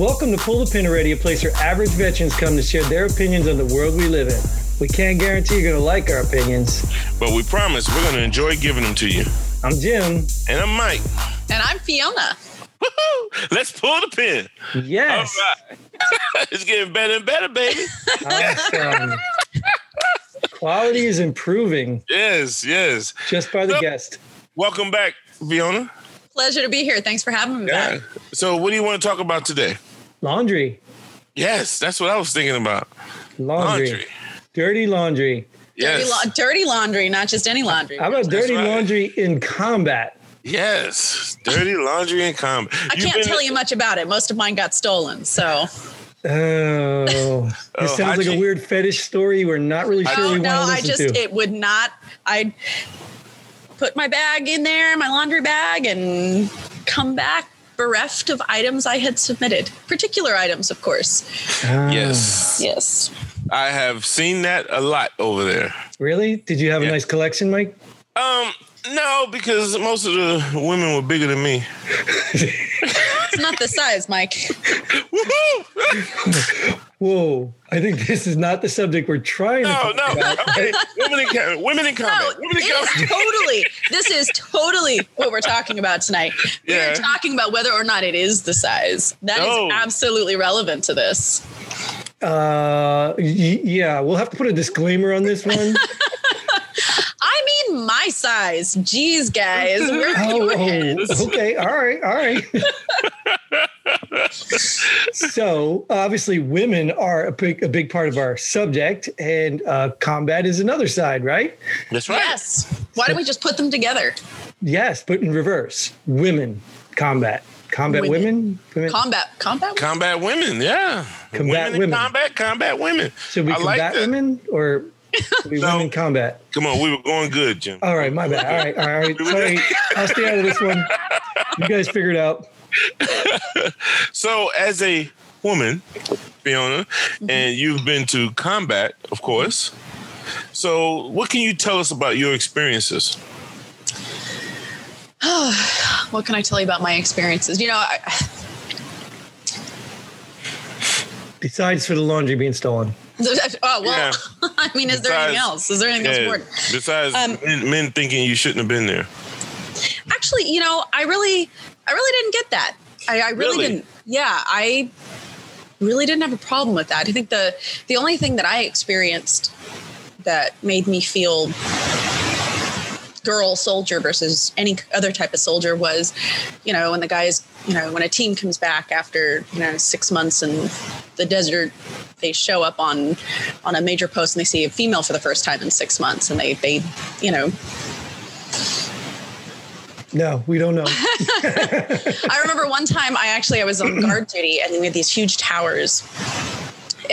Welcome to Pull the Pin Already, a place where average veterans come to share their opinions on the world we live in. We can't guarantee you're going to like our opinions. But we promise we're going to enjoy giving them to you. I'm Jim. And I'm Mike. And I'm Fiona. Woo-hoo! Let's pull the pin. Yes. All right. it's getting better and better, baby. Awesome. Quality is improving Yes, yes. just by the So- guest. Welcome back, Fiona. Pleasure to be here. Thanks for having me Yeah. back. So, what do you want to talk about today? Laundry. Yes, that's what I was thinking about. Laundry. Laundry. Dirty laundry. Dirty, Yes. la- dirty laundry, not just any laundry. How about dirty right. laundry in combat? Yes. Dirty laundry and combat. I can't tell you much about it. Most of mine got stolen. So, Oh, this Oh, sounds how'd like a weird fetish story we're not really sure oh we no, want to I just, to. it would not, I'd put my bag in there, my laundry bag, and come back bereft of items I had submitted. Particular items, of course. Ah, Yes. Yes. I have seen that a lot over there. Really? Did you have a nice collection, Mike? Um, no, because most of the women were bigger than me. It's not the size, Mike. Woohoo! Whoa, I think this is not the subject we're trying to No, no. Okay. women in com- women in No, combat. women in it combat. is totally. This is totally what we're talking about tonight. Yeah. We're talking about whether or not it is the size. That is Oh. absolutely relevant to this. Uh, y- yeah, we'll have to put a disclaimer on this one. I mean, my size. Jeez, guys, we're Oh, oh, okay. All right. All right. so obviously, women are a big, a big part of our subject, and uh, combat is another side, right? That's right. Yes. Why don't we just put them together? Yes, but in reverse. Women combat, combat Women. women. women. Combat. Combat. Combat women, yeah. Combat women. women. Combat, combat women. Should we I like combat that. women or should we No. women combat? Come on, we were going good, Jim. All right, my bad. All right, all right. Sorry, I'll stay out of this one. You guys figure it out. So, as a woman, Fiona, Mm-hmm. and you've been to combat, of course. So, what can you tell us about your experiences? What can I tell you about my experiences? You know, I, Besides for the laundry being stolen. oh well. Yeah. I mean, is there anything else? Is there anything else Yeah, important? besides Um, men, men thinking you shouldn't have been there. Actually you know i really i really didn't get that i, I really, Really? didn't yeah i really didn't have a problem with that i think the the only thing that i experienced that made me feel girl soldier versus any other type of soldier was you know when the guys you know when a team comes back after you know six months in the desert they show up on on a major post and they see a female for the first time in six months and they they you know No, we don't know. I remember one time I actually I was on guard duty and we had these huge towers.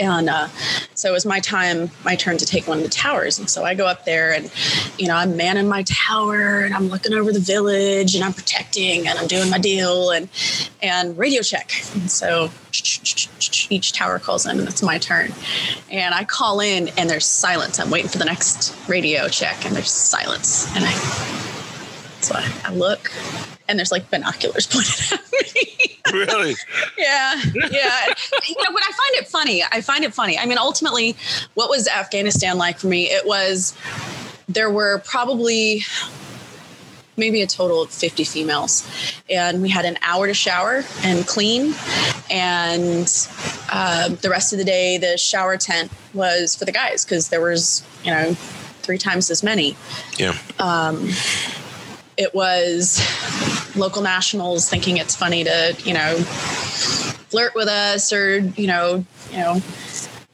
And uh, so it was my time, my turn to take one of the towers. And so I go up there and, you know, I'm manning my tower and I'm looking over the village and I'm protecting and I'm doing my deal and, and radio check. And so each tower calls in and it's my turn. And I call in and there's silence. I'm waiting for the next radio check and there's silence. And I, so I, I look and there's like binoculars pointed at me. Really? yeah, yeah. You know, but I find it funny. I find it funny. I mean, ultimately, what was Afghanistan like for me? It was there were probably maybe a total of 50 females and we had an hour to shower and clean and um, the rest of the day the shower tent was for the guys because there was you know three times as many Yeah. It was local nationals thinking it's funny to you know flirt with us or you know you know.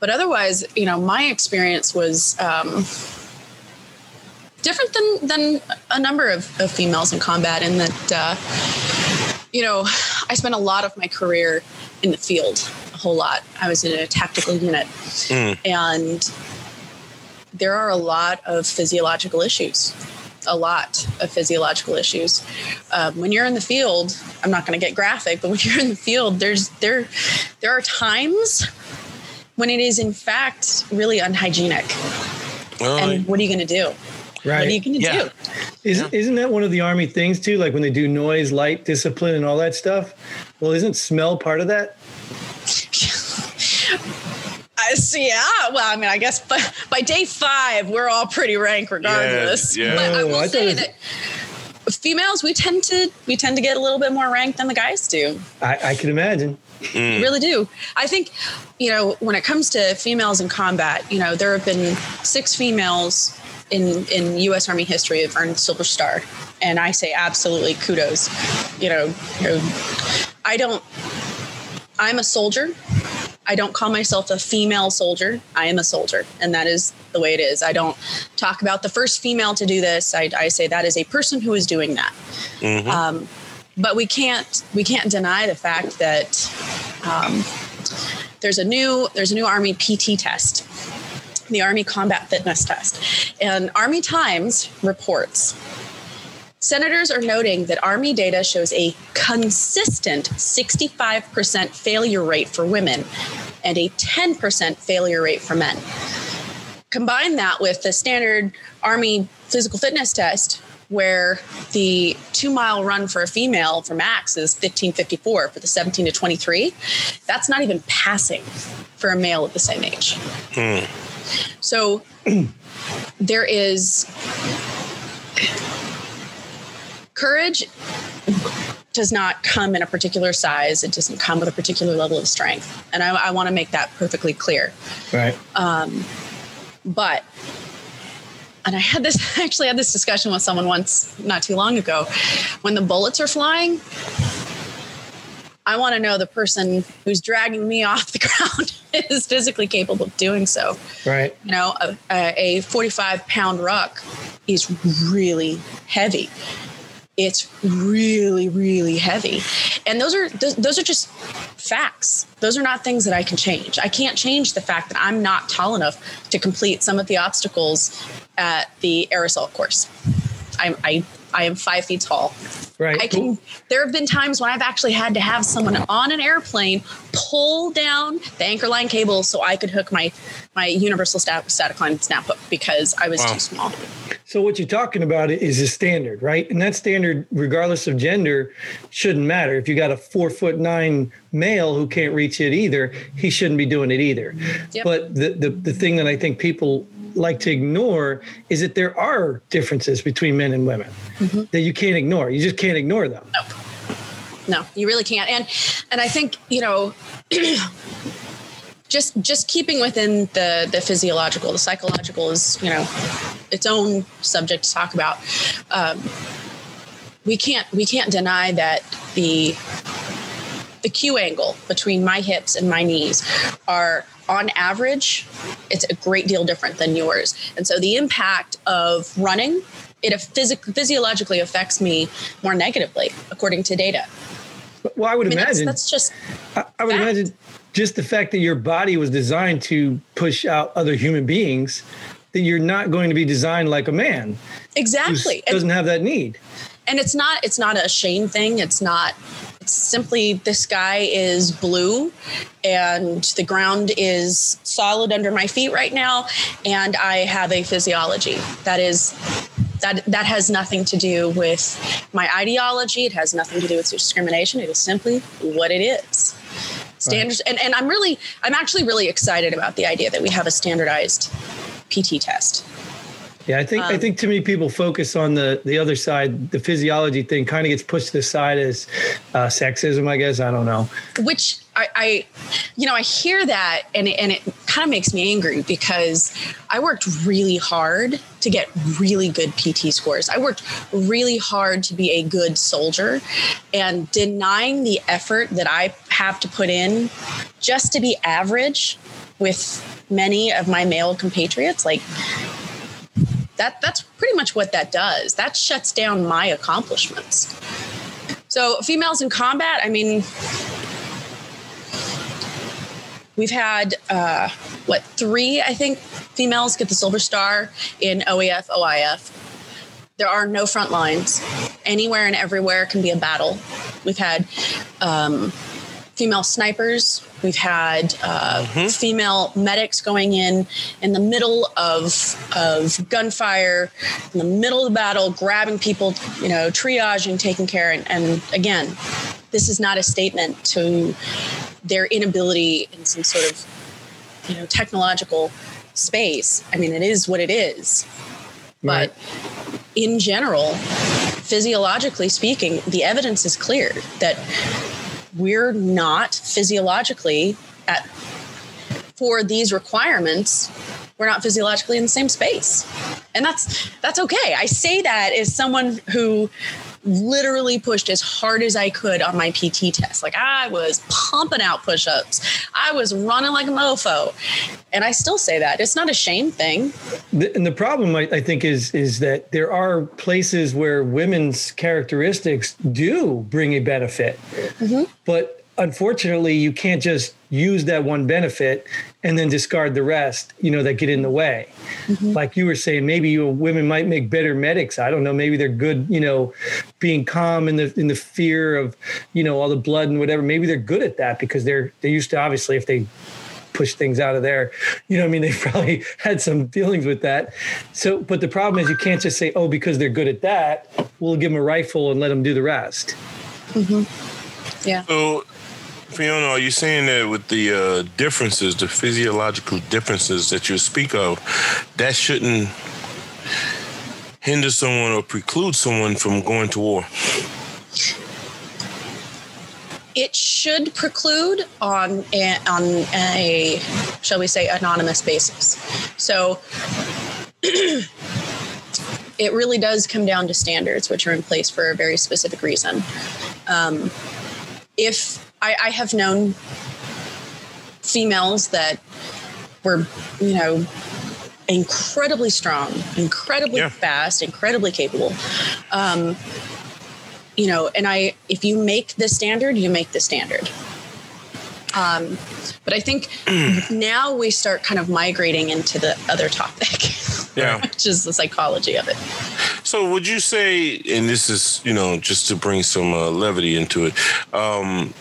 But otherwise you know my experience was um, different than than a number of, of females in combat in that uh, you know i spent a lot of my career in the field a whole lot. I was in a tactical unit. And there are a lot of physiological issues a lot of physiological issues. Um, when you're in the field, I'm not going to get graphic, but when you're in the field, there's there there are times when it is in fact really unhygienic. Well, And what are you going to do? Right. What are you Right. going to Yeah. do? Isn't, isn't that one of the army things too? Like when they do noise, light, discipline, and all that stuff? Well, isn't smell part of that? So, yeah. Well, I mean, I guess by, by day five, we're all pretty rank regardless. yeah. But I Oh, will I say that females, we tend to we tend to get a little bit more rank than the guys do. I, I can imagine. Hmm. We really do. I think, you know, when it comes to females in combat, you know, there have been six females in in U.S. Army history have earned Silver Star, and I say absolutely kudos. You know, you know, I don't. I'm a soldier. I don't call myself a female soldier. I am a soldier, and that is the way it is. I don't talk about the first female to do this. I, I say that is a person who is doing that. Um, but we can't we can't deny the fact that um, there's a new there's a new Army PT test, the Army Combat Fitness Test, and Army Times reports. Senators are noting that Army data shows a consistent 65% failure rate for women and a 10% failure rate for men. Combine that with the standard Army physical fitness test, where the two mile run for a female for max is 1554 for the 17 to 23. That's not even passing for a male of the same age. Hmm. So there is courage does not come in a particular size. It doesn't come with a particular level of strength. And I, I want to make that perfectly clear. Right. Um, but, and I had this, I actually had this discussion with someone once not too long ago. When the bullets are flying, I want to know the person who's dragging me off the ground is physically capable of doing so. right. You know, a, a 45 pound ruck is really heavy. It's really, really heavy. And those are those, are just facts. Those are not things that I can change. I can't change the fact that I'm not tall enough to complete some of the obstacles at the air assault course. I'm I I am five feet tall. Right. I can. There have been times when I've actually had to have someone on an airplane pull down the anchor line cable so I could hook my my universal stat, static line snap hook because I was Wow. too small. So what you're talking about is a standard, right? And that standard, regardless of gender, shouldn't matter. If you got a four foot nine male who can't reach it either, he shouldn't be doing it either. Yep. But the, the the thing that I think people like to ignore is that there are differences between men and women that you can't ignore. You just can't ignore them. No, No, you really can't. And and I think you know. Just, just keeping within the the physiological, the psychological is you know its own subject to talk about. Um, we can't we can't deny that the the Q angle between my hips and my knees are on average it's a great deal different than yours and so the impact of running it physic- physiologically affects me more negatively according to data Well, I would I mean, imagine. that's just I, I would fact. imagine just the fact that your body was designed to push out other human beings, that you're not going to be designed like a man exactly and, doesn't have that need. and it's not it's not a shame thing it's not simply the sky is blue and the ground is solid under my feet right now and i have a physiology. That is that that has nothing to do with my ideology. It has nothing to do with discrimination. It is simply what it is. Standards and, and i'm really i'm actually really excited about the idea that we have a standardized pt test Yeah, I think I Um, think too many people focus on the the other side. The physiology thing kind of gets pushed to the side as uh, sexism. I guess I don't know. which I, I you know i hear that and it, and it kind of makes me angry because i worked really hard to get really good pt scores i worked really hard to be a good soldier and denying the effort that i have to put in just to be average with many of my male compatriots like that that's pretty much what that does that shuts down my accomplishments so females in combat i mean We've had uh, what three, I think, females get the Silver Star in OEF, OIF. There are no front lines. Anywhere and everywhere can be a battle. We've had um, female snipers. We've had uh, female medics going in in the middle of of gunfire, in the middle of the battle, grabbing people, you know, triaging, taking care. And, and again, this is not a statement to their inability in some sort of you know technological space. I mean, it is what it is. Right. But in general, physiologically speaking, the evidence is clear that we're not physiologically at for these requirements we're not physiologically in the same space. And that's that's okay. I say that as someone who literally pushed as hard as i could on my pt test. Like i was pumping out push-ups. I was running like a mofo. And i still say that. It's not a shame thing. And the problem, I, I think, is is that there are places where women's characteristics do bring a benefit, mm-hmm. but unfortunately, you can't just use that one benefit and then discard the rest. You know that get in the way. Mm-hmm. Like you were saying, maybe you, women might make better medics. I don't know. Maybe they're good. You know, being calm in the in the fear of you know all the blood and whatever. Maybe they're good at that because they're they're used to obviously if they push things out of there. You know, what I mean, they probably had some dealings with that. So, but the problem is you can't just say, oh, because they're good at that, we'll give them a rifle and let them do the rest. Mm-hmm. yeah So, Fiona, are you saying that with the uh, differences, the physiological differences that you speak of, that shouldn't hinder someone or preclude someone from going to war? it should preclude on a, on a shall we say anonymous basis so it really does come down to standards which are in place for a very specific reason um, if I, I have known females that were you know incredibly strong incredibly Yeah. fast incredibly capable um, you know and i if you make the standard you make the standard um, but i think now we start kind of migrating into the other topic Yeah. which is the psychology of it So, would you say, and this is, you know, just to bring some uh, levity into it, um,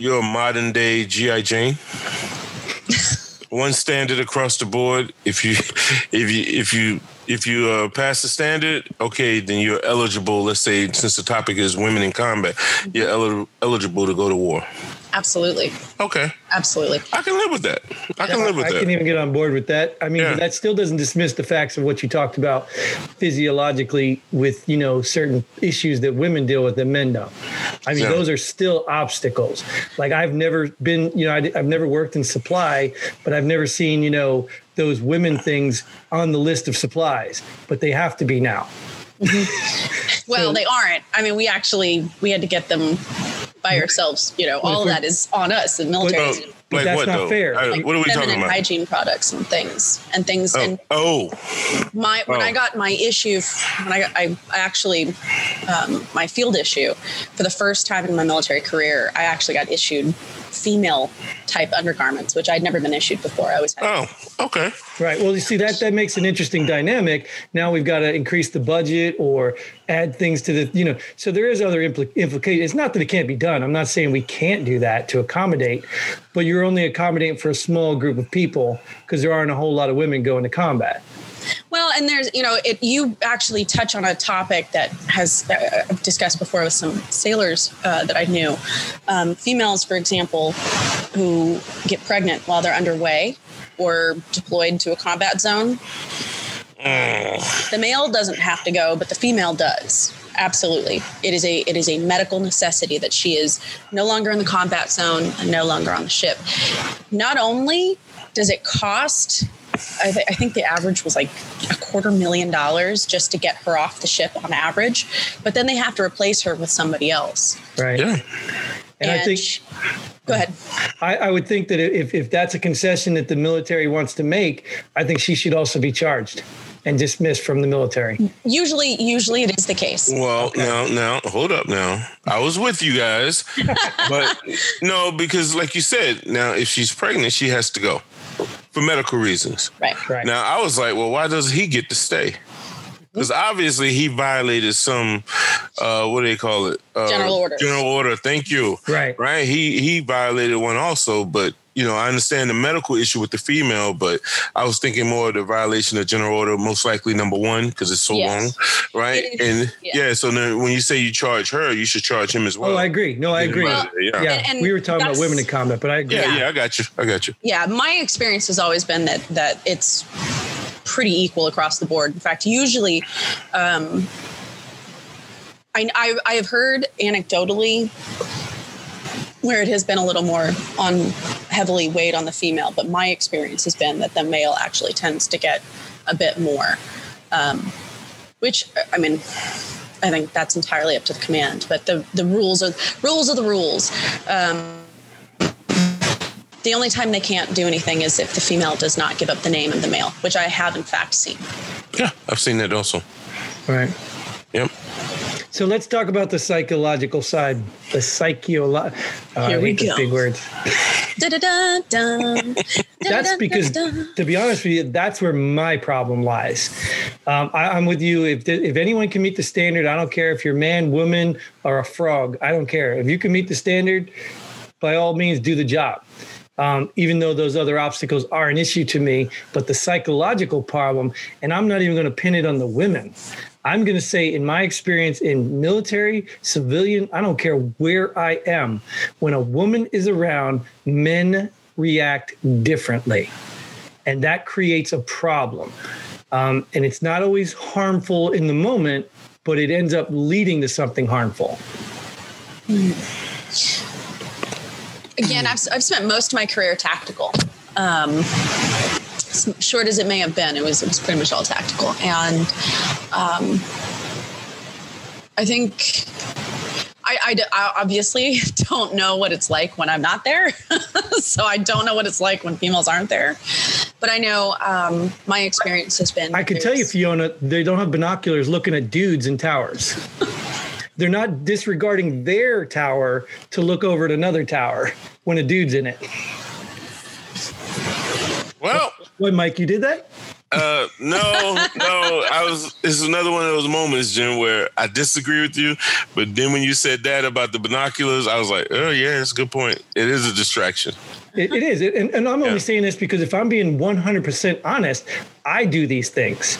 you're a modern day GI Jane? One standard across the board. If you, if you, if you, if you uh, pass the standard, okay, then you're eligible. Let's say, since the topic is women in combat, you're eli- eligible to go to war. absolutely Okay, absolutely I can live with that. I can live with I that. I can even get on board with that. I mean, Yeah. that still doesn't dismiss the facts of what you talked about physiologically with, you know, certain issues that women deal with that men don't. I mean, Yeah. those are still obstacles. Like I've never been, you know, I, have never worked in supply, but I've never seen, you know, those women things on the list of supplies, but they have to be now. well So- they aren't i mean we actually we had to get them by ourselves you know all of that is on us the military Uh, But like that's what not though? fair. I- Like what are we talking about? hygiene products and things and things Oh, and oh, my when Oh. I got my issue when I got I, I actually um, my field issue for the first time in my military career I actually got issued female type undergarments which I'd never been issued before I always had oh, okay. Right. Well, you see that that makes an interesting dynamic. Now we've got to increase the budget or add things to the, you know. So there is other impl- implications. It's not that it can't be done. I'm not saying we can't do that to accommodate, but you're only accommodating for a small group of people because there aren't a whole lot of women going to combat. Well, and there's, you know, it, you actually touch on a topic that has uh, I've discussed before with some sailors uh, that I knew. Um, females, for example, who get pregnant while they're underway or deployed to a combat zone. The male doesn't have to go, but the female does. Absolutely, it is a it is a medical necessity that she is no longer in the combat zone and no longer on the ship. Not only does it cost I, th- I think the average was like a quarter million dollars just to get her off the ship on average. But then they have to replace her with somebody else. Right. Yeah. And I think sh- go ahead. I, I would think that if, if that's a concession that the military wants to make, I think she should also be charged and dismissed from the military. Usually, usually it is the case. Well, now, now, hold up. Now, I was with you guys, but no, because like you said, now if she's pregnant, she has to go for medical reasons. Right. Right. Now, I was like, well, why does he get to stay? Because obviously he violated some, uh, what do they call it? Uh, General orders. General order. Thank you. Right. Right. He he violated one also, but you you know, I understand the medical issue with the female, but I was thinking more of the violation of general order, most likely number one, because it's so Yes. long, right? And yeah. yeah. so then when you say you charge her, you should charge him as well. Oh, I agree. No, I agree. Well, yeah. yeah, And- and we were talking about women in combat, but I agree. yeah, Yeah. yeah, I got you. I got you. yeah my experience has always been that that it's pretty equal across the board in fact usually um i i, I have heard anecdotally where it has been a little more on heavily weighed on the female but my experience has been that the male actually tends to get a bit more um which i mean I think that's entirely up to the command, but the, the rules are rules are the rules. Um, the only time they can't do anything is if the female does not give up the name of the male, which I have in fact seen. Yeah, I've seen that also. All right. Yep. So let's talk about the psychological side. The psycholo. Uh, Here we go. big words. That's because, to be honest with you, that's where my problem lies. Um, I, I'm with you. If if anyone can meet the standard, I don't care if you're man, woman, or a frog. I don't care. If you can meet the standard, by all means, do the job. Um, even though those other obstacles are an issue to me, but the psychological problem, and I'm not even going to pin it on the women. I'm going to say, in my experience in military, civilian, I don't care where I am, when a woman is around, men react differently. And that creates a problem. Um, and it's not always harmful in the moment, but it ends up leading to something harmful. Again, I've, I've spent most of my career tactical. Um, short as it may have been, it was it was pretty much all tactical, and um, I think I—I obviously don't know what it's like when I'm not there, so I don't know what it's like when females aren't there. But I know um, my experience has been. I can tell you, Fiona, they don't have binoculars looking at dudes in towers. They're not disregarding their tower to look over at another tower when a dude's in it. What, Mike, you did that? uh, no, no. I was. Is another one of those moments, Jim, where I disagree with you. But then when you said that about the binoculars, I was like, oh yeah, that's a good point. It is a distraction. It, it is. And, and I'm only Yeah. saying this because if I'm being 100% honest, I do these things.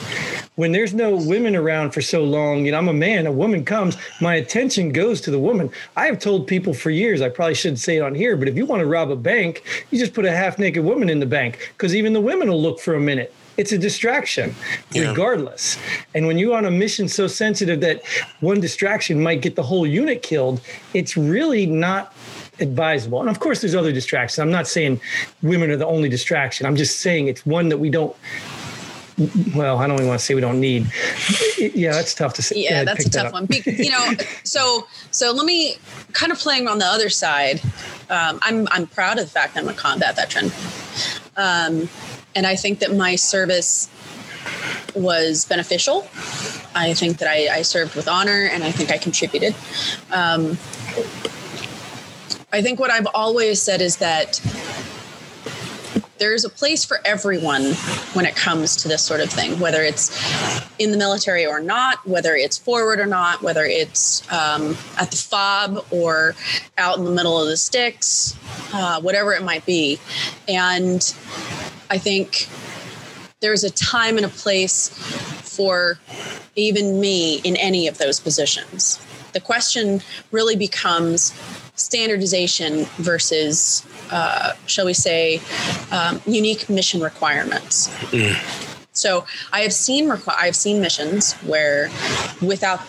When there's no women around for so long, you know, I'm a man, a woman comes, my attention goes to the woman. I have told people for years, I probably shouldn't say it on here, but if you want to rob a bank, you just put a half naked woman in the bank because even the women will look for a minute. It's a distraction, Yeah. regardless. And when you're on a mission so sensitive that one distraction might get the whole unit killed, it's really not advisable. And of course, there's other distractions. I'm not saying women are the only distraction. I'm just saying it's one that we don't. Well, I don't even want to say we don't need. Yeah, that's tough to say. yeah that's a tough up. one you know so so let me kind of playing on the other side um, i'm i'm proud of the fact that i'm a combat veteran um, and i think that my service was beneficial i think that i, I served with honor and i think i contributed um, i think what i've always said is that there's a place for everyone when it comes to this sort of thing, whether it's in the military or not, whether it's forward or not, whether it's um, at the fob or out in the middle of the sticks, uh, whatever it might be. And I think there's a time and a place for even me in any of those positions. The question really becomes standardization versus, uh, shall we say, um, unique mission requirements. So I have seen requ- I've seen missions where without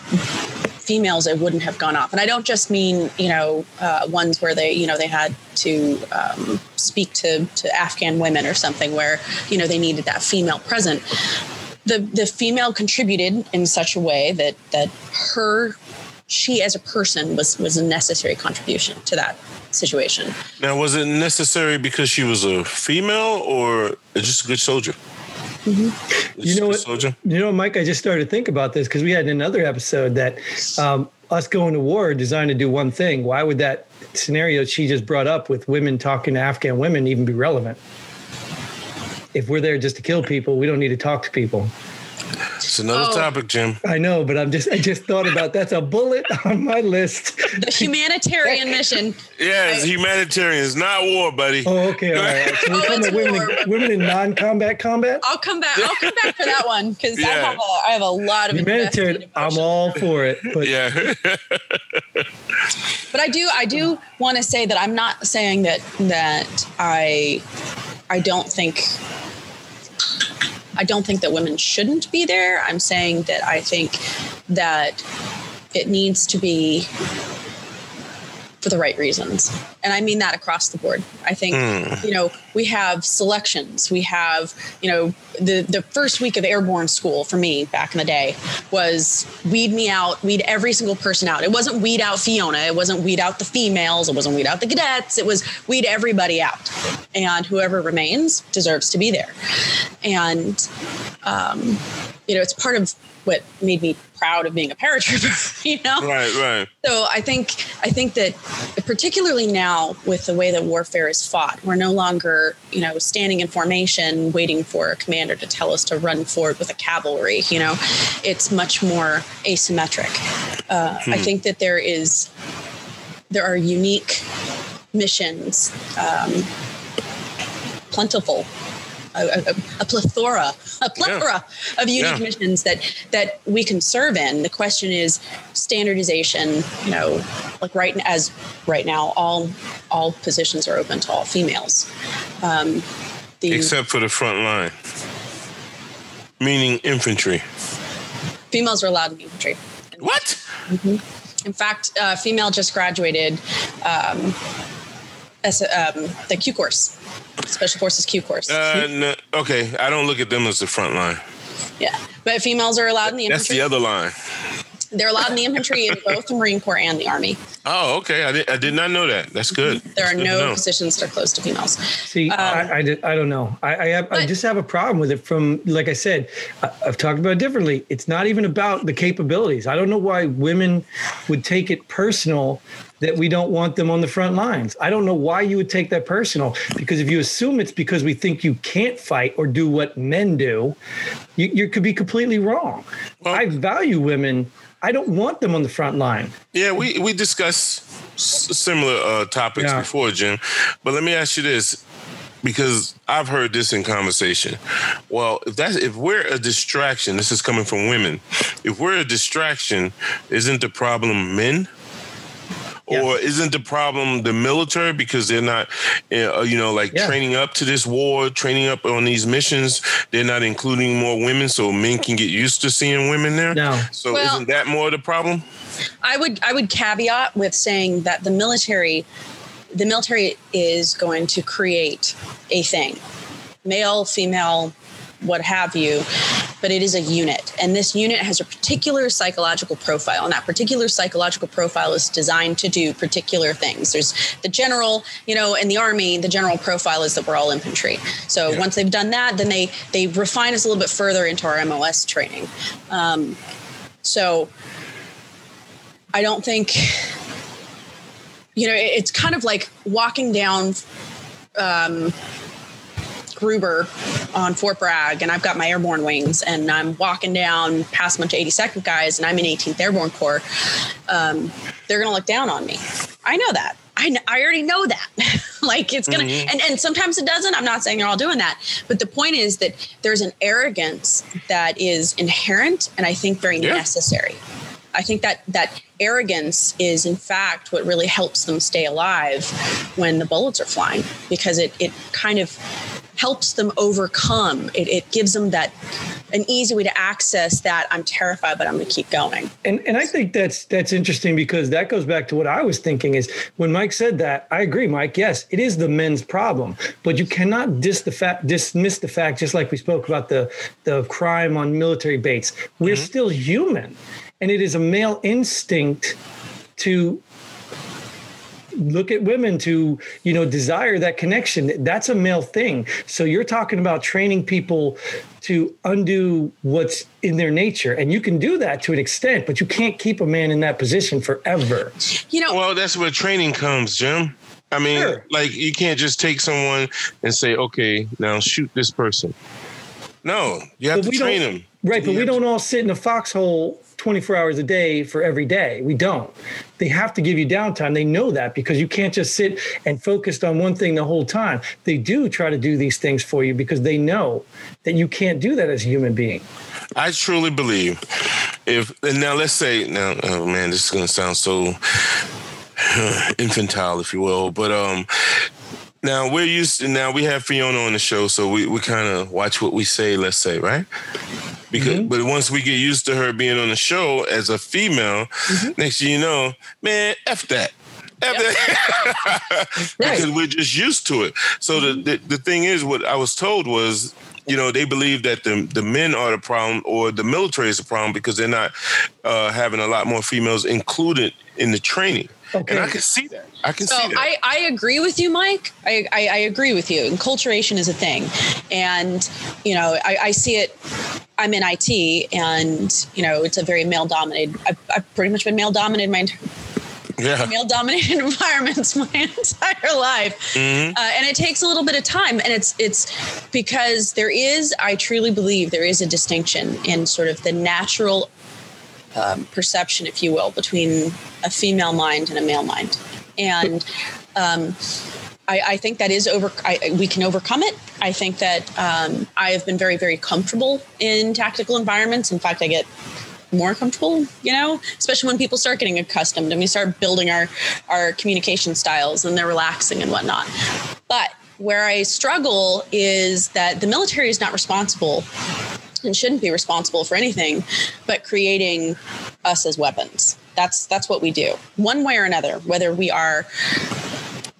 females it wouldn't have gone off, and I don't just mean you know uh, ones where they you know they had to um, speak to to Afghan women or something where you know they needed that female present. The the female contributed in such a way that that her she as a person was was a necessary contribution to that situation. Now, was it necessary because she was a female or just a good soldier? You know what? Soldier. You know, Mike, I just started to think about this because we had another episode that um, us going to war designed to do one thing. Why would that scenario she just brought up with women talking to Afghan women even be relevant? If we're there just to kill people, we don't need to talk to people. It's another Oh. topic, Jim. I know, but I'm just I just thought about that's a bullet on my list. The humanitarian mission. Yeah, it's humanitarian. It's not war, buddy. Oh, okay, all right. So we're Oh, it's women, war. in, women in non-combat combat. I'll come back. I'll come back for that one because I have a I have a lot of Humanitarian. I'm all for it, but Yeah. But I do I do want to say that I'm not saying that that I I don't think I don't think that women shouldn't be there. I'm saying that I think that it needs to be for the right reasons. And I mean that across the board. I think, you know, we have selections. We have, you know, the the first week of airborne school for me back in the day was weed me out, weed every single person out. It wasn't weed out Fiona, it wasn't weed out the females, it wasn't weed out the cadets, it was weed everybody out. And whoever remains deserves to be there. And um, you know, it's part of what made me proud of being a paratrooper, you know? right, right. So I think I think that particularly now with the way that warfare is fought, we're no longer, you know, standing in formation waiting for a commander to tell us to run forward with a cavalry. You know, it's much more asymmetric. Uh, I think that there is there are unique missions, um, plentiful. A, a, a plethora, a plethora of unique Yeah. missions that that we can serve in. The question is standardization. You know, like right as right now, all all positions are open to all females. Um, the Except for the front line, meaning infantry. females are allowed in infantry. What? In fact, uh, female just graduated um, as, um, the Q course, Special Forces Q course. Uh, no, okay, I don't look at them as the front line. yeah, but females are allowed in the That's the other line. They're allowed in the infantry in both the Marine Corps and the Army. Oh, okay. I did, I did not know that. That's good. Mm-hmm. There are good no positions that are closed to females. See, I, um, I, di- I don't know. I I, have, I just have a problem with it. From like I said, I, I've talked about it differently. It's not even about the capabilities. I don't know why women would take it personal that we don't want them on the front lines. I don't know why you would take that personal because if you assume it's because we think you can't fight or do what men do, you, you could be completely wrong. Well- I value women. I don't want them on the front line. Yeah, we we discussed s- similar uh, topics Yeah. before, Jim. But let me ask you this, because I've heard this in conversation. Well, if that's if we're a distraction, this is coming from women. If we're a distraction, isn't the problem men? Or isn't the problem the military because they're not, uh, you know, like Yeah. training up to this war, training up on these missions? They're not including more women, so men can get used to seeing women there. No. So Well- isn't that more of the problem? I would I would caveat with saying that the military the military is going to create a thing. Male, female, what have you, but it is a unit. And this unit has a particular psychological profile. And that particular psychological profile is designed to do particular things. There's the general, you know, in the army, the general profile is that we're all infantry. So Yeah. once they've done that, then they they refine us a little bit further into our MOS training. Um, so I don't think, you know, it's kind of like walking down um, Gruber on Fort Bragg, and I've got my airborne wings, and I'm walking down past a bunch of 82nd guys, and I'm in 18th Airborne Corps. Um, they're going to look down on me. I know that. I, kn- I already know that. like it's gonna, and, and sometimes it doesn't. I'm not saying they're all doing that, but the point is that there's an arrogance that is inherent, and I think very Yeah. necessary. I think that that arrogance is in fact what really helps them stay alive when the bullets are flying because it it kind of helps them overcome it, it gives them that an easy way to access that i'm terrified but i'm going to keep going And and I think that's that's interesting because that goes back to what I was thinking is when Mike said that, I agree, Mike. Yes, it is the men's problem, but you cannot dis the fact dismiss the fact, just like we spoke about the the crime on military baits. We're mm-hmm. still human, and it is a male instinct to look at women to you know desire that connection that's a male thing so you're talking about training people to undo what's in their nature and you can do that to an extent but you can't keep a man in that position forever you know Well, that's where training comes, Jim. I mean, Sure. like you can't just take someone and say, "Okay, now shoot this person." No, you have But to train them. Right, but we don't all sit in a foxhole 24 hours a day for every day. We don't. They have to give you downtime. They know that because you can't just sit and focused on one thing the whole time. They do try to do these things for you because they know that you can't do that as a human being. I truly believe if and now let's say now oh man this is going to sound so infantile if you will but um now we're used to now we have Fiona on the show so we, we kind of watch what we say let's say right because mm-hmm. but once we get used to her being on the show as a female mm-hmm. next thing you know man f that Yep. because right. we're just used to it. So the, the, the thing is, what I was told was you know, they believe that the the men are the problem or the military is the problem because they're not uh, having a lot more females included in the training. Okay. And I can see that. I can so see that. I, I agree with you, Mike. I, I, I agree with you. Enculturation is a thing. And, you know, I, I see it. I'm in IT and, you know, it's a very male dominated. I've, I've pretty much been male dominated my yeah. male dominated environments my entire life mm-hmm. uh, and it takes a little bit of time and it's it's because there is i truly believe there is a distinction in sort of the natural um, perception if you will between a female mind and a male mind and um, I, I, think that is over. I, we can overcome it. I think that um, I have been very, very comfortable in tactical environments. In fact, I get more comfortable, you know, especially when people start getting accustomed and we start building our, our communication styles and they're relaxing and whatnot. But where I struggle is that the military is not responsible and shouldn't be responsible for anything but creating us as weapons. That's that's what we do. One way or another, whether we are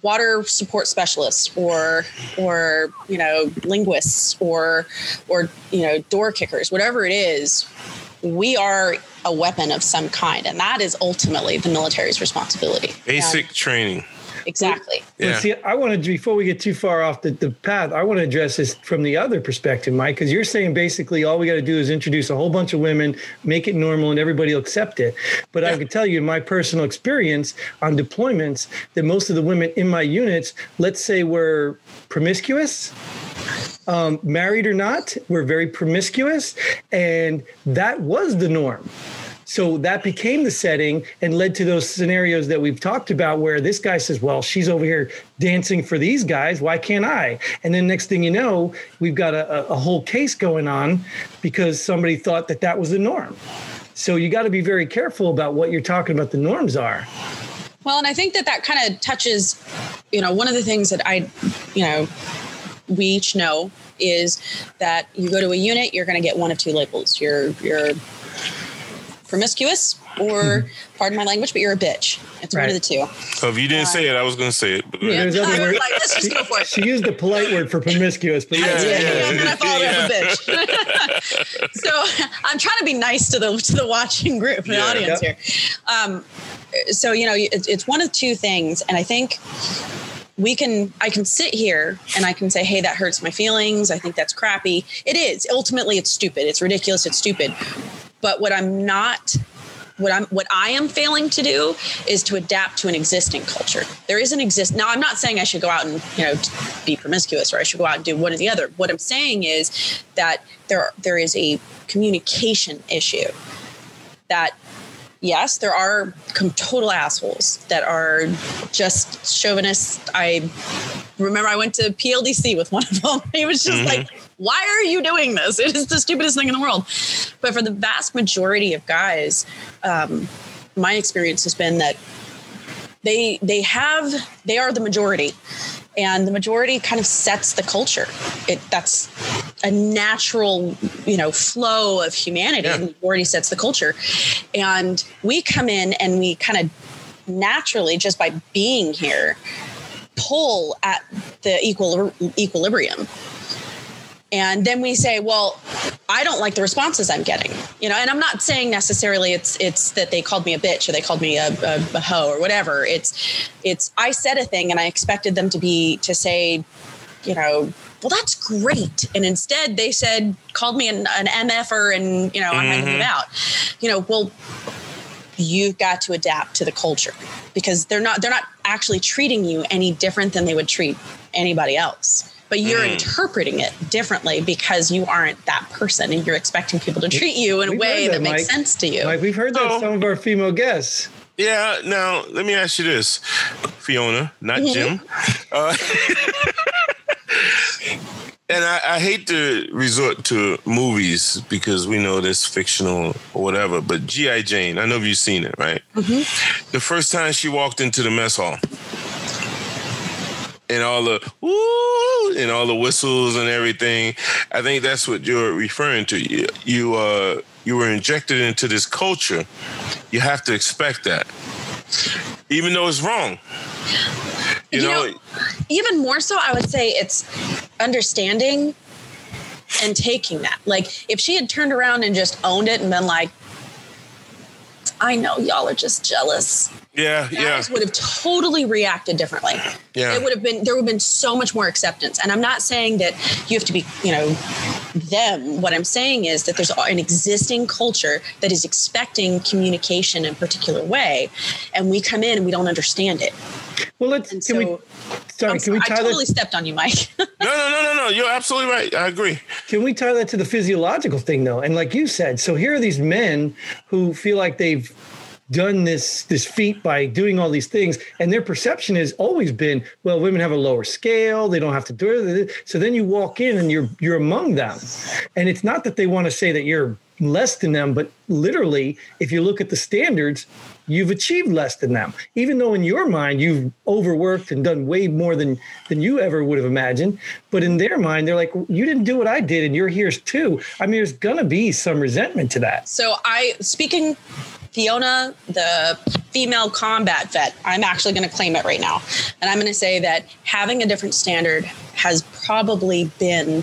water support specialists or or you know linguists or or you know door kickers whatever it is we are a weapon of some kind, and that is ultimately the military's responsibility. Basic and exactly. Exactly. Yeah. see, I wanted to, before we get too far off the, the path, I want to address this from the other perspective, Mike, because you're saying basically all we got to do is introduce a whole bunch of women, make it normal, and everybody will accept it. But yeah. I can tell you, in my personal experience on deployments, that most of the women in my units, let's say, were promiscuous um, married or not, were very promiscuous, and that was the norm. So that became the setting and led to those scenarios that we've talked about where this guy says, Well, she's over here dancing for these guys. Why can't I? And then next thing you know, we've got a, a whole case going on because somebody thought that that was the norm. So you got to be very careful about what you're talking about the norms are. Well, and I think that that kind of touches, you know, one of the things that I, you know, we each know is that you go to a unit, you're going to get one of two labels. You're you're promiscuous, or mm-hmm. pardon my language, but you're a bitch. It's right. one of the two. So if you didn't uh, say it, I was going to say it. But yeah, there's other word. Like, let's go it. She used the polite word for promiscuous, but yeah, yeah, yeah, yeah. I followed yeah. a bitch. so I'm trying to be nice to the to the watching group, the audience yep. here. Um, so you know, it's, it's one of two things, and I think we can i can sit here and i can say hey that hurts my feelings i think that's crappy it is ultimately it's stupid it's ridiculous it's stupid but what i'm not what i'm what i am failing to do is to adapt to an existing culture there is an exist now i'm not saying i should go out and you know be promiscuous or i should go out and do one or the other what i'm saying is that there there is a communication issue that yes, there are total assholes that are just chauvinists. I remember I went to PLDC with one of them. He was just mm-hmm. like, why are you doing this? It is the stupidest thing in the world. But for the vast majority of guys, um, my experience has been that they they have they are the majority and the majority kind of sets the culture it that's a natural you know flow of humanity yeah. the majority sets the culture and we come in and we kind of naturally just by being here pull at the equal equilibrium and then we say well i don't like the responses i'm getting you know and i'm not saying necessarily it's it's that they called me a bitch or they called me a, a, a hoe or whatever. It's it's i said a thing and i expected them to be to say you know well that's great. And instead they said called me an, an mf'er and you know i'm mm-hmm. out. You know well you've got to adapt to the culture because they're not they're not actually treating you any different than they would treat anybody else but you're mm. interpreting it differently because you aren't that person and you're expecting people to treat you in a We've way that, that, makes Mike. sense to you. Like we've heard that So- some of our female guests. Yeah. Now let me ask you this, Fiona, not mm-hmm. Jim. Uh, and I, I hate to resort to movies because we know this fictional or whatever. But GI Jane, I know you've seen it, right? Mm-hmm. The first time she walked into the mess hall. And all the woo and all the whistles and everything. I think that's what you're referring to. You, you uh you were injected into this culture. You have to expect that, even though it's wrong. You, You know, know- even more so, I would say it's understanding and taking that. Like if she had turned around and just owned it and been like, I know y'all are just jealous. Yeah, yeah, Guys would have totally reacted differently. yeah. It would have been there would have been so much more acceptance. And I'm not saying that you have to be, you know, them. What I'm saying is that there's an existing culture that is expecting communication in a particular way, and we come in and we don't understand it. Well, let's And can we sorry, I'm can we sorry, tie I totally that stepped on you, Mike. no, no, no, no, no. You're absolutely right. I agree. can we tie that to the physiological thing though? And like you said, so here are these men who feel like they've done this this feat by doing all these things. And their perception has always been well women have a lower scale. They don't have to do it. So then you walk in and you're you're among them. And it's not that they want to say that you're less than them but literally if you look at the standards you've achieved less than them. Even though in your mind you've overworked and done way more than than you ever would have imagined. But in their mind they're like you didn't do what i did and you're here too. I mean there's gonna be some resentment to that. So I speaking Fiona, the female combat vet, I'm actually going to claim it right now. And I'm going to say that having a different standard has probably been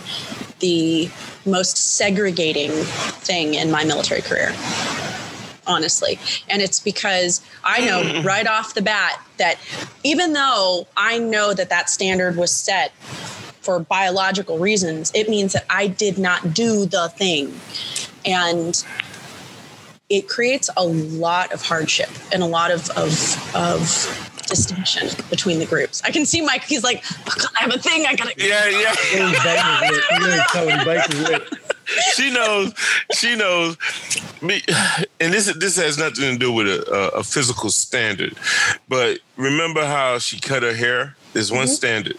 the most segregating thing in my military career. Honestly. And it's because I know right off the bat that even though I know that that standard was set for biological reasons, it means that I did not do the thing. And it creates a lot of hardship and a lot of of, of distinction between the groups. I can see Mike. He's like, oh, God, I have a thing. I gotta. Yeah, yeah. Really biting his lip. Really telling bites his lip. she knows. She knows. Me, and this this has nothing to do with a, a, a physical standard, but remember how she cut her hair? is one mm-hmm. standard,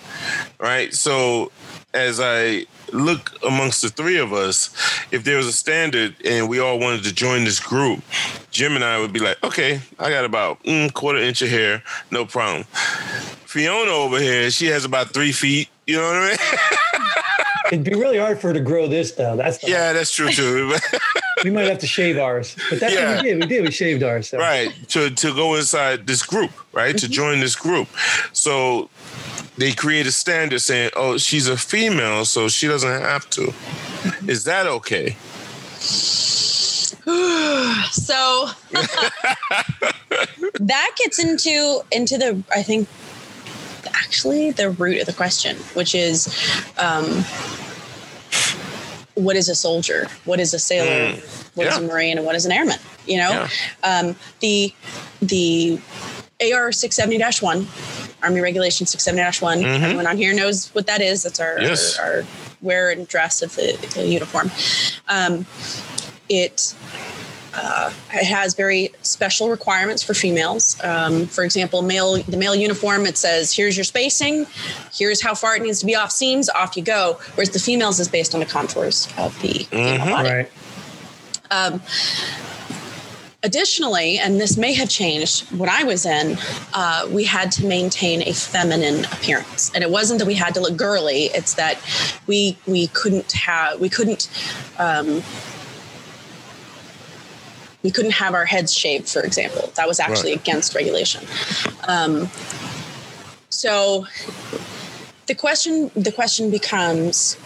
right? So as I look amongst the three of us, if there was a standard and we all wanted to join this group, Jim and I would be like, okay, I got about mm, quarter inch of hair, no problem. Fiona over here, she has about three feet. You know what I mean? It'd be really hard for her to grow this though. That's yeah, that's true too. we might have to shave ours. But that's Yeah. what we did. We did. We shaved ours. So. right to to go inside this group right to join this group so they create a standard saying oh she's a female so she doesn't have to is that okay So that gets into into the I think actually the root of the question, which is um, what is a soldier? What is a sailor? What is Yeah. a marine? And what is an airman? You know, Yeah. um, the the AR 670-1, Army Regulation six seventy one. Everyone on here knows what that is. That's our Yes. our, our wear and dress of the, the uniform. Um, it uh, it has very special requirements for females. Um, for example, male the male uniform it says here's your spacing, here's how far it needs to be off seams, off you go. Whereas the females is based on the contours of the female body. Right. Additionally, and this may have changed when I was in, uh, we had to maintain a feminine appearance, and it wasn't that we had to look girly. It's that we we couldn't have we couldn't. Um, we couldn't have our heads shaved, for example. That was actually Right. against regulation. Um, so the question the question becomes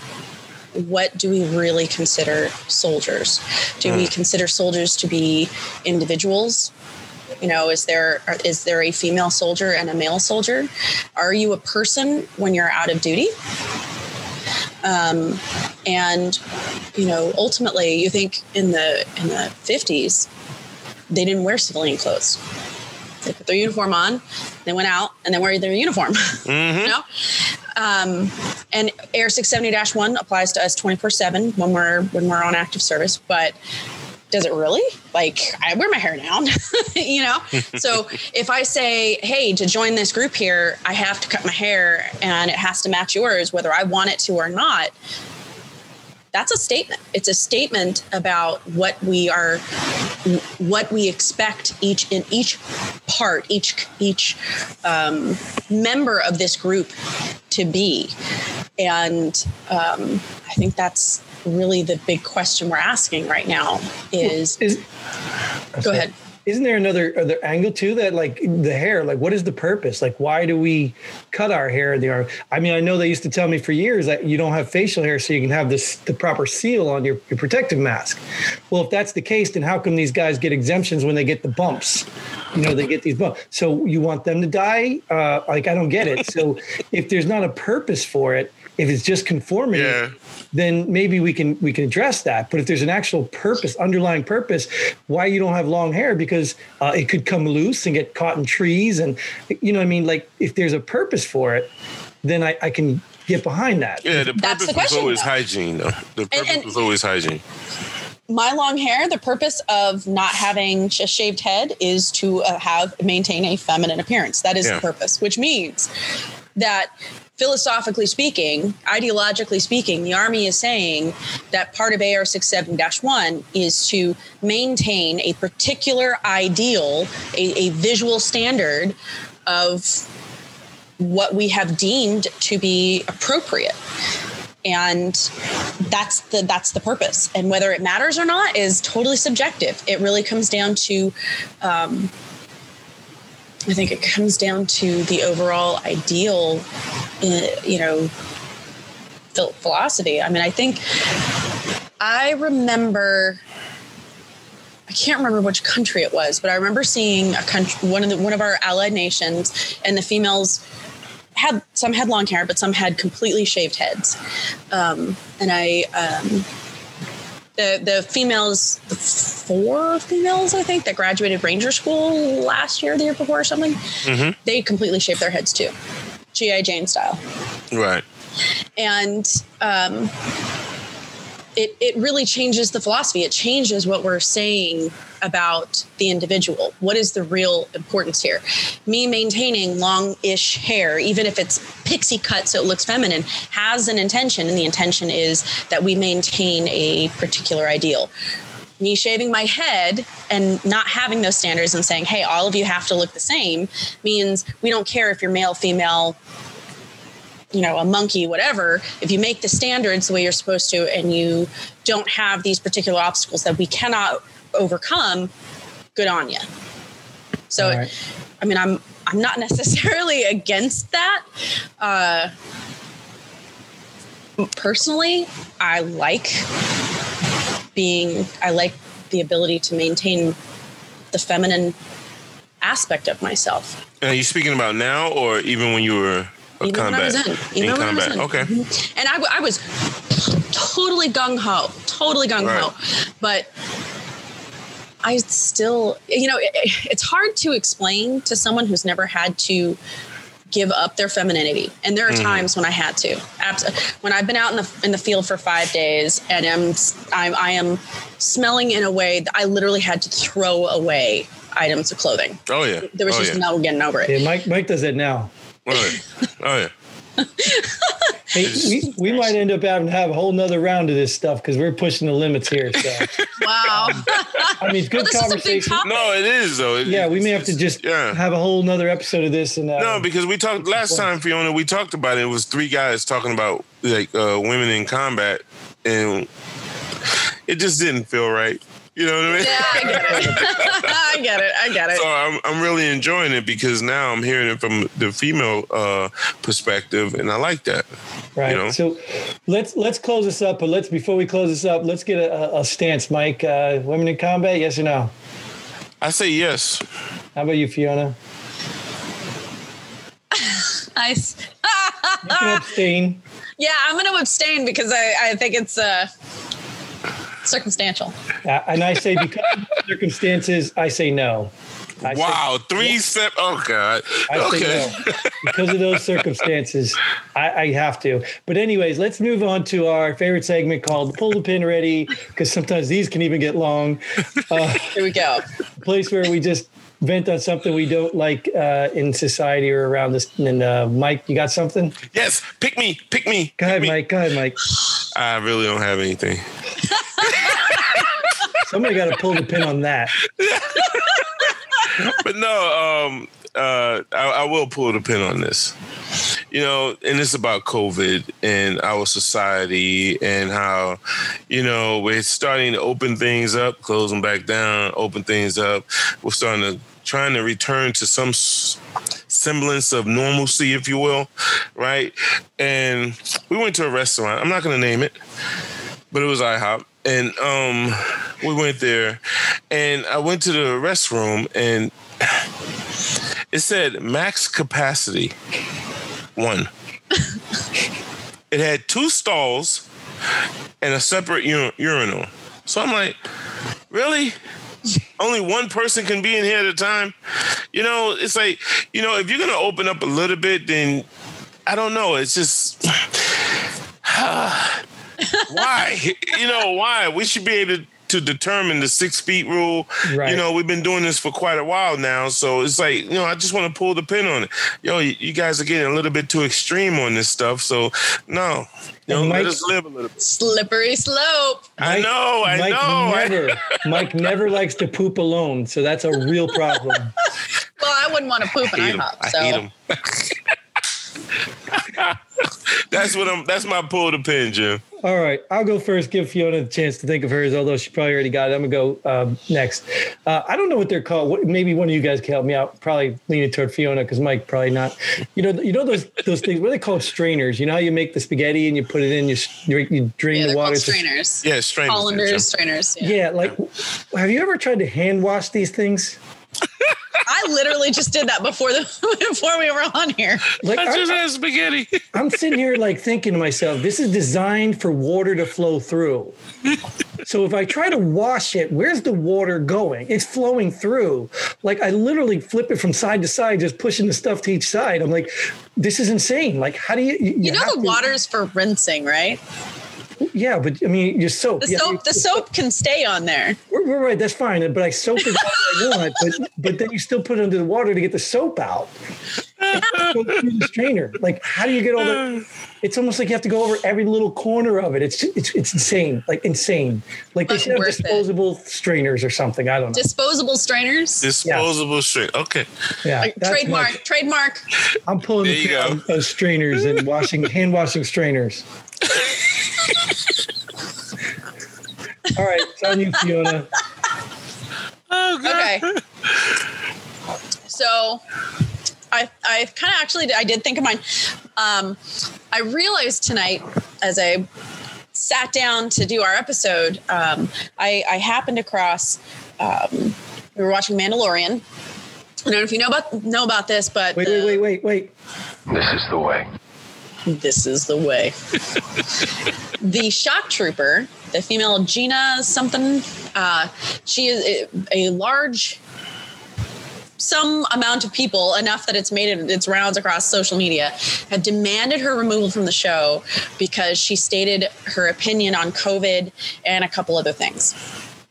what do we really consider soldiers? Do we consider soldiers to be individuals? You know is there is there a female soldier and a male soldier? Are you a person when you're out of duty? Um, and you know ultimately you think in the in the 50s they didn't wear civilian clothes. They put their uniform on they went out and they wear their uniform. You know um, and AR 670-1 applies to us 24/7 when we're when we're on active service, but does it really? Like I wear my hair down, you know? so if I say, hey, to join this group here, I have to cut my hair and it has to match yours, whether I want it to or not, that's a statement. It's a statement about what we are, what we expect each in each part, each each um, member of this group to be, and um, I think that's really the big question we're asking right now. Is, Is, go ahead. Isn't there another other angle too that like the hair? Like, what is the purpose? Like, why do we cut our hair? The arm? I mean, I know they used to tell me for years that you don't have facial hair, so you can have this the proper seal on your, your protective mask. Well, if that's the case, then how come these guys get exemptions when they get the bumps? You know, they get these bumps. So you want them to die? Uh, like, I don't get it. So if there's not a purpose for it, if it's just conformity, Yeah. then maybe we can we can address that. But if there's an actual purpose, underlying purpose, why you don't have long hair? Because uh, it could come loose and get caught in trees, and you know, what I mean, like if there's a purpose for it, then I, I can get behind that. Yeah, the That's purpose the was question, always though. hygiene, though. The purpose and- was always hygiene. my long hair, the purpose of not having a shaved head is to uh, have maintain a feminine appearance. That is Yeah. the purpose, which means that philosophically speaking, ideologically speaking, the Army is saying that part of AR 67 1 is to maintain a particular ideal, a, a visual standard of what we have deemed to be appropriate. And that's the that's the purpose. And whether it matters or not is totally subjective. It really comes down to um, i think it comes down to the overall ideal uh, you know philosophy i mean i think i remember I can't remember which country it was, but I remember seeing a country, one of the one of our allied nations, and the females had some had long hair, but some had completely shaved heads. Um, and I, um, the the females, four females I think that graduated Ranger School last year, the year before, or something, they completely shaved their heads too, GI Jane style. Right. and um, it, it really changes the philosophy. It changes what we're saying about the individual. What is the real importance here? Me maintaining long-ish hair even if it's pixie cut so it looks feminine has an intention and the intention is that we maintain a particular ideal me shaving my head and not having those standards and saying hey all of you have to look the same means we don't care if you're male female you know a monkey whatever. If you make the standards the way you're supposed to and you don't have these particular obstacles that we cannot overcome good on you so right. i mean i'm i'm not necessarily against that. Uh personally i like being i like the ability to maintain the feminine aspect of myself Are you speaking about now or even when you were a even combat? when I was in, even in combat. In. Okay. Mhm. And I, w- I was totally gung ho, totally gung ho, Right. but I still, you know, it, it's hard to explain to someone who's never had to give up their femininity. And there are Mm-hmm. times when I had to. Abs- When I've been out in the in the field for five days and I'm, I'm I am smelling in a way that I literally had to throw away items of clothing. Oh yeah. There was oh, just yeah. no getting over it. Yeah, Mike Mike does it now. Oh yeah. Oh yeah. Hey, we, we might end up having to have a whole nother round of this stuff because we're pushing the limits here. So Wow. I mean, it's good Well, this is a big conversation. No, it is though. It- Yeah, we may have to just yeah. have a whole nother episode of this. And uh, No, because we talked last time, Fiona. We talked about it. It was three guys talking about like uh, women in combat, and it just didn't feel right. You know what I mean? Yeah, I get it. I get it. I get it. So I'm I'm really enjoying it because now I'm hearing it from the female uh, perspective, and I like that. right. you know? So let's let's close this up. But let's before we close this up, let's get a, a- a stance, Mike. Uh, women in combat, yes or no? I say yes. How about you, Fiona? I You abstain. Yeah, I'm going to abstain because I, I think it's uh, circumstantial. Uh, and I say because of the circumstances, I say no. I wow, three step. Oh God. I okay. think no. because of those circumstances, I, I, have to. But anyways, let's move on to our favorite segment called "Pull the Pin Ready," because sometimes these can even get long. Uh, Here we go. Place where we just vent on something we don't like uh, in society or around us. And uh, Mike, you got something? Yes, pick me, pick me. Go ahead, me. Mike. Go ahead, Mike. I really don't have anything. Somebody got to pull the pin on that. but no, um, uh, I, I will pull the pin on this. You know, and it's about COVID and our society and how, you know, we're starting to open things up, close them back down, open things up. We're starting to trying to return to some semblance of normalcy, if you will, right? And we went to a restaurant. I'm not going to name it, but it was IHOP and um, we went there, and I went to the restroom, and it said max capacity one. it had two stalls and a separate ur- urinal. So I'm like, really? Only one person can be in here at a time? You know, it's like, you know, if you're to open up a little bit, then I don't know. It's just why? you know, why? We should be able to, to determine the six feet rule. Right. You know, we've been doing this for quite a while now. So it's like, you know, I just want to pull the pin on it. Yo, you, you guys are getting a little bit too extreme on this stuff. So no. You know, Mike, let us live a little bit. Slippery slope. I know, I Mike know. Never, Mike never likes to poop alone, so that's a real problem. well, I wouldn't want to poop in IHOP. So. I hate him. that's what I'm. That's my pull the pin, Jim. All right, I'll go first. Give Fiona the chance to think of hers, although she probably already got it. I'm gonna go um, next. Uh, I don't know what they're called. What, maybe one of you guys can help me out. Probably leaning toward Fiona because Mike probably not. You know, you know those those things. What are they called? Strainers. You know how you make the spaghetti and you put it in. You you, drain yeah, the water. strainers. Yeah, strainers. Colanders, strainers. Yeah. yeah, like have you ever tried to hand wash these things? I literally just did that before the before we were on here. Like, I just had spaghetti. I'm sitting here like thinking to myself, this is designed for water to flow through. so if I try to wash it, where's the water going? It's flowing through. Like I literally flip it from side to side, just pushing the stuff to each side. I'm like, this is insane. Like, how do you? You, you know the to, water's for rinsing, right? Yeah, but I mean, your soap. The soap, the soap can stay on there. We're, we're right. That's fine. But I soap it all I want. But but then you still put it under the water to get the soap out. through the strainer. Like, how do you get all the? It's almost like you have to go over every little corner of it. It's it's it's insane. Like insane. Like they should have disposable it. strainers or something. I don't know. Disposable strainers. Disposable yeah. strain. Okay. Yeah. Like, trademark. My, trademark. I'm pulling there the on, uh, strainers and washing hand washing strainers. All right, it's on you, Fiona. Oh, okay. So, I I kind of actually I did think of mine. Um, I realized tonight as I sat down to do our episode, um, I, I happened across. Um, we were watching Mandalorian. I don't know if you know about know about this, but wait, the, wait, wait, wait, wait. This is the way. This is the way. the shock trooper, the female Gina something, uh, she is a large some amount of people, enough that it's made it, its rounds across social media, have demanded her removal from the show because she stated her opinion on COVID and a couple other things.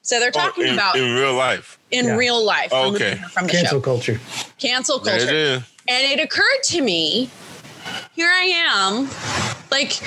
So they're oh, talking oh, in, about in real life. In yeah. real life. Oh, okay. From the Cancel show. culture. Cancel culture. And it occurred to me here I am, like,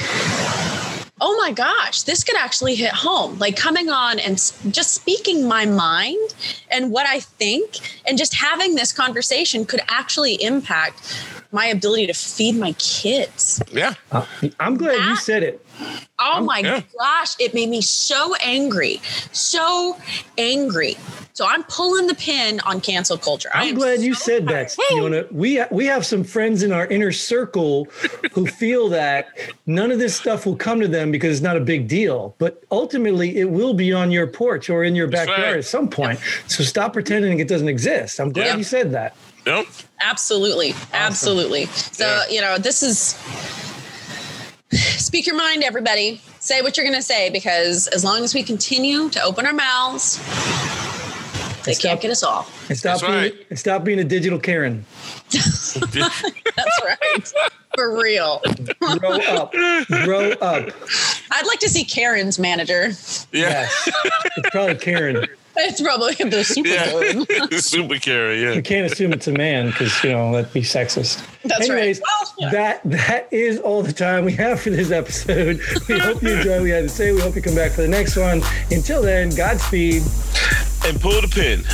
oh my gosh, this could actually hit home. Like coming on and just speaking my mind and what I think, and just having this conversation could actually impact my ability to feed my kids. Yeah. Uh, I'm glad that, you said it. Oh I'm, my yeah. gosh, it made me so angry. So angry. So I'm pulling the pin on cancel culture. I'm glad so you said that, Fiona. We we have some friends in our inner circle who feel that none of this stuff will come to them because it's not a big deal. But ultimately, it will be on your porch or in your backyard right. at some point. So stop pretending it doesn't exist. I'm glad yeah. you said that. Yep. Absolutely. Awesome. Absolutely. So, yeah. you know, this is speak your mind, everybody. Say what you're going to say because as long as we continue to open our mouths, They can't get us all. And stop That's being right. and stop being a digital Karen. That's right. For real. Grow up. Grow up. I'd like to see Karen's manager. Yeah. Yes. It's probably Karen. It's probably the super Yeah. villain. Super carry, yeah. We can't assume it's a man because you know that'd be sexist. That's Anyways, right. Well, yeah. that that is all the time we have for this episode. We hope you enjoy what we had to say. We hope you come back for the next one. Until then, Godspeed. And pull the pin.